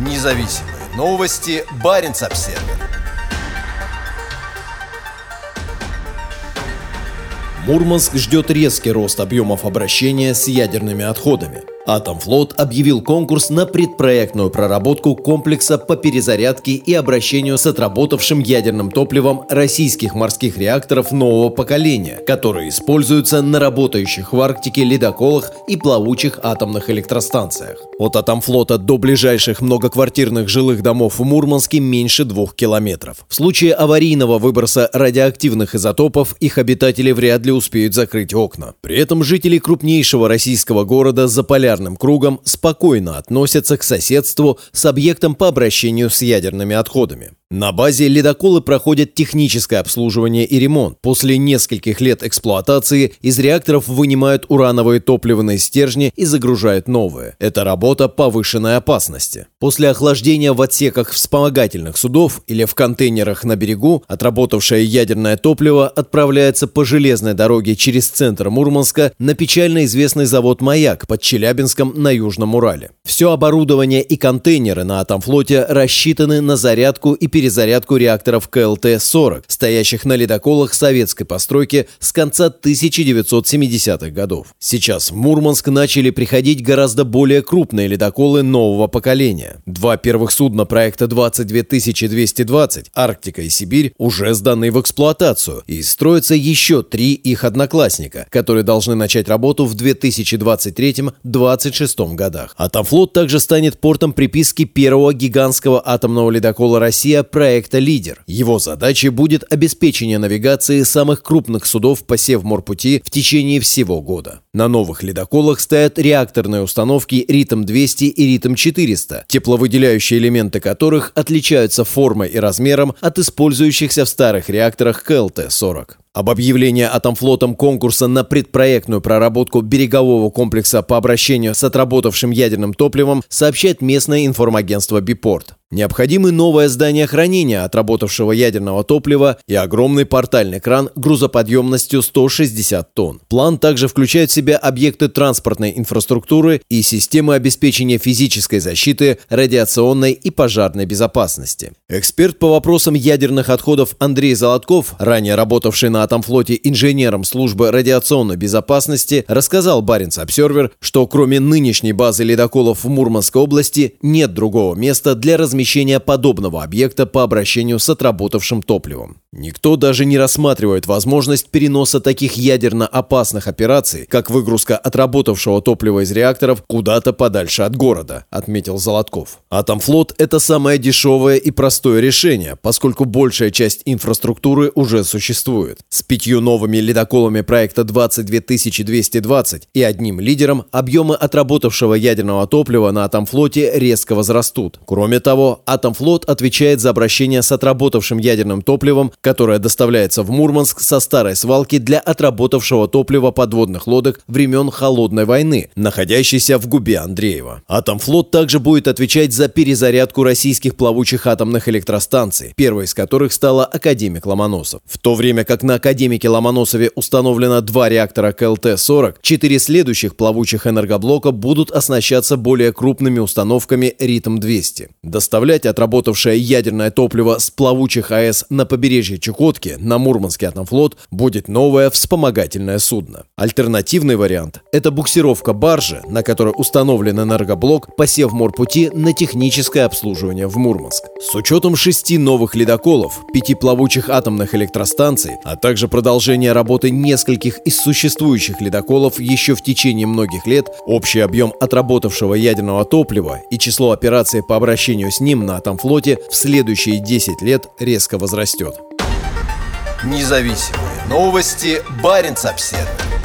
Независимые новости. Барин обсерва Мурманск ждет резкий рост объемов обращения с ядерными отходами. Атомфлот объявил конкурс на предпроектную проработку комплекса по перезарядке и обращению с отработавшим ядерным топливом российских морских реакторов нового поколения, которые используются на работающих в Арктике ледоколах и плавучих атомных электростанциях. От Атомфлота до ближайших многоквартирных жилых домов в Мурманске меньше двух километров. В случае аварийного выброса радиоактивных изотопов их обитатели вряд ли успеют закрыть окна. При этом жители крупнейшего российского города Заполярного полярным кругом спокойно относятся к соседству с объектом по обращению с ядерными отходами. На базе ледоколы проходят техническое обслуживание и ремонт. После нескольких лет эксплуатации из реакторов вынимают урановые топливные стержни и загружают новые. Это работа повышенной опасности. После охлаждения в отсеках вспомогательных судов или в контейнерах на берегу отработавшее ядерное топливо отправляется по железной дороге через центр Мурманска на печально известный завод «Маяк» под Челябинском на Южном Урале. Все оборудование и контейнеры на Атомфлоте рассчитаны на зарядку и передачу перезарядку реакторов КЛТ-40, стоящих на ледоколах советской постройки с конца 1970-х годов. Сейчас в Мурманск начали приходить гораздо более крупные ледоколы нового поколения. Два первых судна проекта 22220 «Арктика» и «Сибирь» уже сданы в эксплуатацию, и строятся еще три их одноклассника, которые должны начать работу в 2023-2026 годах. Атомфлот также станет портом приписки первого гигантского атомного ледокола «Россия» проекта «Лидер». Его задачей будет обеспечение навигации самых крупных судов по Севморпути в течение всего года. На новых ледоколах стоят реакторные установки «Ритм-200» и «Ритм-400», тепловыделяющие элементы которых отличаются формой и размером от использующихся в старых реакторах КЛТ-40. Об объявлении Атомфлотом конкурса на предпроектную проработку берегового комплекса по обращению с отработавшим ядерным топливом сообщает местное информагентство «Бипорт». Необходимы новое здание хранения отработавшего ядерного топлива и огромный портальный кран грузоподъемностью 160 тонн. План также включает в себя объекты транспортной инфраструктуры и системы обеспечения физической защиты, радиационной и пожарной безопасности. Эксперт по вопросам ядерных отходов Андрей Золотков, ранее работавший на Атомфлоте инженером службы радиационной безопасности, рассказал Баренц Обсервер, что кроме нынешней базы ледоколов в Мурманской области нет другого места для размещения размещения подобного объекта по обращению с отработавшим топливом. Никто даже не рассматривает возможность переноса таких ядерно опасных операций, как выгрузка отработавшего топлива из реакторов куда-то подальше от города, отметил Золотков. Атомфлот – это самое дешевое и простое решение, поскольку большая часть инфраструктуры уже существует. С пятью новыми ледоколами проекта 22220 и одним лидером объемы отработавшего ядерного топлива на Атомфлоте резко возрастут. Кроме того, Атомфлот отвечает за обращение с отработавшим ядерным топливом, которое доставляется в Мурманск со старой свалки для отработавшего топлива подводных лодок времен Холодной войны, находящейся в губе Андреева. Атомфлот также будет отвечать за перезарядку российских плавучих атомных электростанций, первой из которых стала Академик Ломоносов. В то время как на Академике Ломоносове установлено два реактора КЛТ-40, четыре следующих плавучих энергоблока будут оснащаться более крупными установками Ритм-200. Доставлять доставлять отработавшее ядерное топливо с плавучих АЭС на побережье Чукотки на Мурманский атомфлот будет новое вспомогательное судно. Альтернативный вариант – это буксировка баржи, на которой установлен энергоблок по Севморпути на техническое обслуживание в Мурманск. С учетом шести новых ледоколов, пяти плавучих атомных электростанций, а также продолжения работы нескольких из существующих ледоколов еще в течение многих лет, общий объем отработавшего ядерного топлива и число операций по обращению с ним ним на Атомфлоте в следующие 10 лет резко возрастет. Независимые новости. Барин обседный.